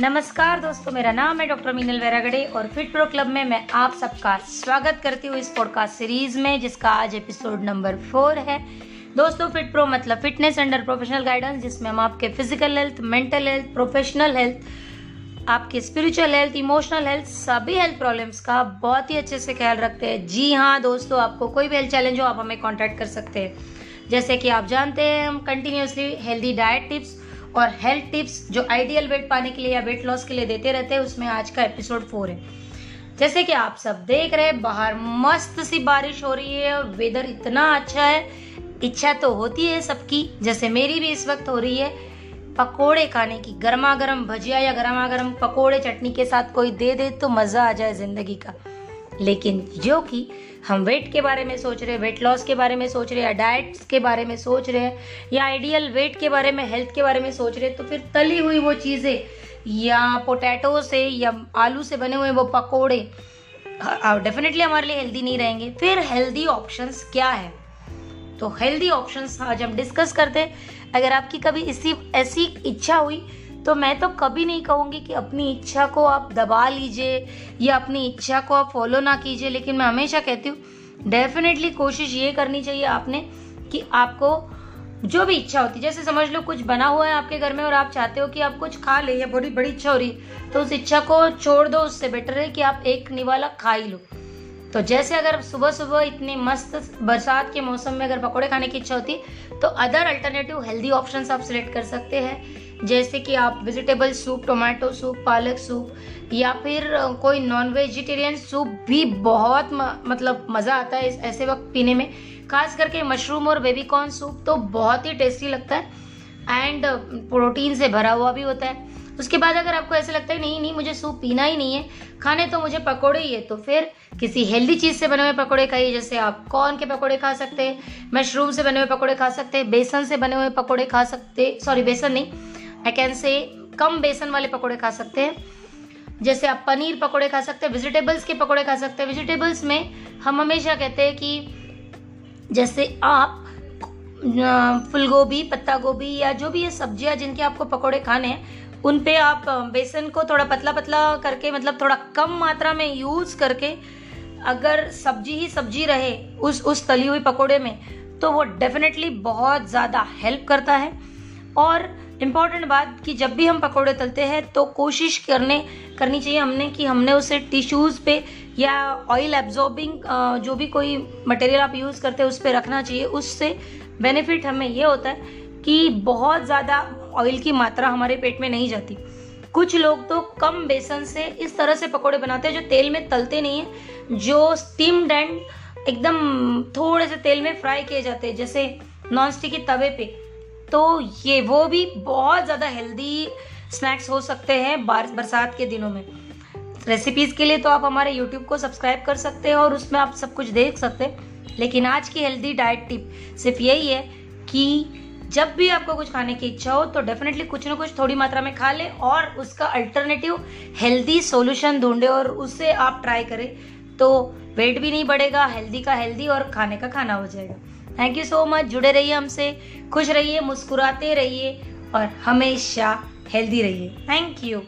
नमस्कार दोस्तों, मेरा नाम है डॉक्टर मीनल वैरागड़े और फिट प्रो क्लब में मैं आप सबका स्वागत करती हूँ इस पॉडकास्ट सीरीज़ में, जिसका आज एपिसोड नंबर फोर है। दोस्तों, फिट प्रो मतलब फिटनेस अंडर प्रोफेशनल गाइडेंस जिसमें हम आपके physical health mental health professional health आपके स्पिरिचुअल हेल्थ इमोशनल हेल्थ सभी हेल्थ प्रॉब्लम्स का बहुत ही अच्छे से ख्याल रखते हैं। जी हाँ दोस्तों, आपको कोई भी हेल्थ चैलेंज हो, आप हमें कॉन्टैक्ट कर सकते हैं। जैसे कि आप जानते हैं, हम कंटिन्यूसली हेल्दी डाइट टिप्स और हेल्थ टिप्स जो आइडियल वेट पाने के लिए या वेट लॉस के लिए देते रहते हैं, उसमें आज का एपिसोड फोर है। जैसे कि आप सब देख रहे हैं, बाहर मस्त सी बारिश हो रही है और वेदर इतना अच्छा है। इच्छा तो होती है सबकी, जैसे मेरी भी इस वक्त हो रही है। पकोड़े खाने की गर्मा गर्म भजिया या गर्मा गर्म पकोड़े चटनी के साथ कोई दे दे तो मज़ा आ जाए ज़िंदगी का। लेकिन जो कि हम वेट के बारे में सोच रहे हैं वेट लॉस के बारे में सोच रहे हैं डाइट्स के बारे में सोच रहे हैं, या आइडियल वेट के बारे में हेल्थ के बारे में सोच रहे हैं तो फिर तली हुई वो चीज़ें, या पोटैटो से, या आलू से बने हुए वो पकोड़े डेफिनेटली हमारे लिए हेल्दी नहीं रहेंगे। फिर हेल्दी ऑप्शंस क्या है? तो हेल्दी ऑप्शंस आज हम डिस्कस करते हैं। अगर आपकी कभी इसी, ऐसी इच्छा हुई तो मैं तो कभी नहीं कहूँगी कि अपनी इच्छा को आप दबा लीजिए या अपनी इच्छा को आप फॉलो ना कीजिए, लेकिन मैं हमेशा कहती हूँ डेफिनेटली कोशिश ये करनी चाहिए आपने कि आपको जो भी इच्छा होती है जैसे समझ लो कुछ बना हुआ है आपके घर में और आप चाहते हो कि आप कुछ खा ले या बड़ी बड़ी इच्छा हो रही है तो उस इच्छा को छोड़ दो, उससे बेटर है कि आप एक निवाला खा ही लो। तो जैसे अगर सुबह सुबह इतनी मस्त बरसात के मौसम में अगर पकौड़े खाने की इच्छा होती तो अदर अल्टरनेटिव हेल्दी ऑप्शन आप सिलेक्ट कर सकते हैं। जैसे कि आप वेजिटेबल सूप टोमेटो सूप पालक सूप या फिर कोई नॉन वेजिटेरियन सूप भी बहुत म, मतलब मज़ा आता है इस ऐसे वक्त पीने में। खास करके मशरूम और बेबीकॉर्न सूप तो बहुत ही टेस्टी लगता है। एंड प्रोटीन से भरा हुआ भी होता है। उसके बाद अगर आपको ऐसे लगता है, नहीं नहीं, मुझे सूप पीना ही नहीं है, खाने तो मुझे पकोड़े ही है तो फिर किसी हेल्दी चीज़ से बने हुए पकोड़े खाइए, जैसे आप कॉर्न के पकोड़े खा सकते हैं मशरूम से बने हुए पकोड़े खा सकते हैं, बेसन से बने हुए पकोड़े खा सकते सॉरी बेसन नहीं आई कैन से कम बेसन वाले पकौड़े खा सकते हैं, जैसे आप पनीर पकौड़े खा सकते हैं वेजिटेबल्स के पकौड़े खा सकते हैं। वेजिटेबल्स में हम हमेशा कहते हैं कि जैसे आप फुल गोभी पत्ता गोभी या जो भी ये सब्ज़ियाँ जिनके आपको पकोड़े खाने हैं उन पे आप बेसन को थोड़ा पतला पतला करके मतलब थोड़ा कम मात्रा में यूज़ करके, अगर सब्ज़ी ही सब्ज़ी रहे उस उस तली हुई पकोड़े में तो वो डेफिनेटली बहुत ज़्यादा हेल्प करता है। और इंपॉर्टेंट बात कि जब भी हम पकौड़े तलते हैं तो कोशिश करने, करनी चाहिए हमने कि हमने उसे टिश्यूज़ पे या ऑयल एब्जॉर्बिंग जो भी कोई मटेरियल आप यूज़ करते हैं उस पर रखना चाहिए, उससे बेनिफिट हमें ये होता है कि बहुत ज़्यादा ऑयल की मात्रा हमारे पेट में नहीं जाती। कुछ लोग तो कम बेसन से इस तरह से पकौड़े बनाते हैं जो तेल में तलते नहीं हैं, जो स्टीम्ड एंड एकदम थोड़े से तेल में फ्राई किए जाते हैं, जैसे नॉन स्टिकी तवे पे। तो ये वो भी बहुत ज़्यादा हेल्दी स्नैक्स हो सकते हैं बरसात के दिनों में। रेसिपीज़ के लिए तो आप हमारे यूट्यूब को सब्सक्राइब कर सकते हैं और उसमें आप सब कुछ देख सकते हैं। लेकिन आज की हेल्दी डाइट टिप सिर्फ़ यही है कि जब भी आपको कुछ खाने की इच्छा हो तो डेफिनेटली कुछ ना कुछ थोड़ी मात्रा में खा ले और उसका अल्टरनेटिव हेल्दी सोल्यूशन ढूंढे और उससे आप ट्राई करें। तो वेट भी नहीं बढ़ेगा हेल्दी का हेल्दी और खाने का खाना हो जाएगा। थैंक यू सो मच जुड़े रहिए हमसे, खुश रहिए, मुस्कुराते रहिए और हमेशा हेल्दी रहिए। Thank you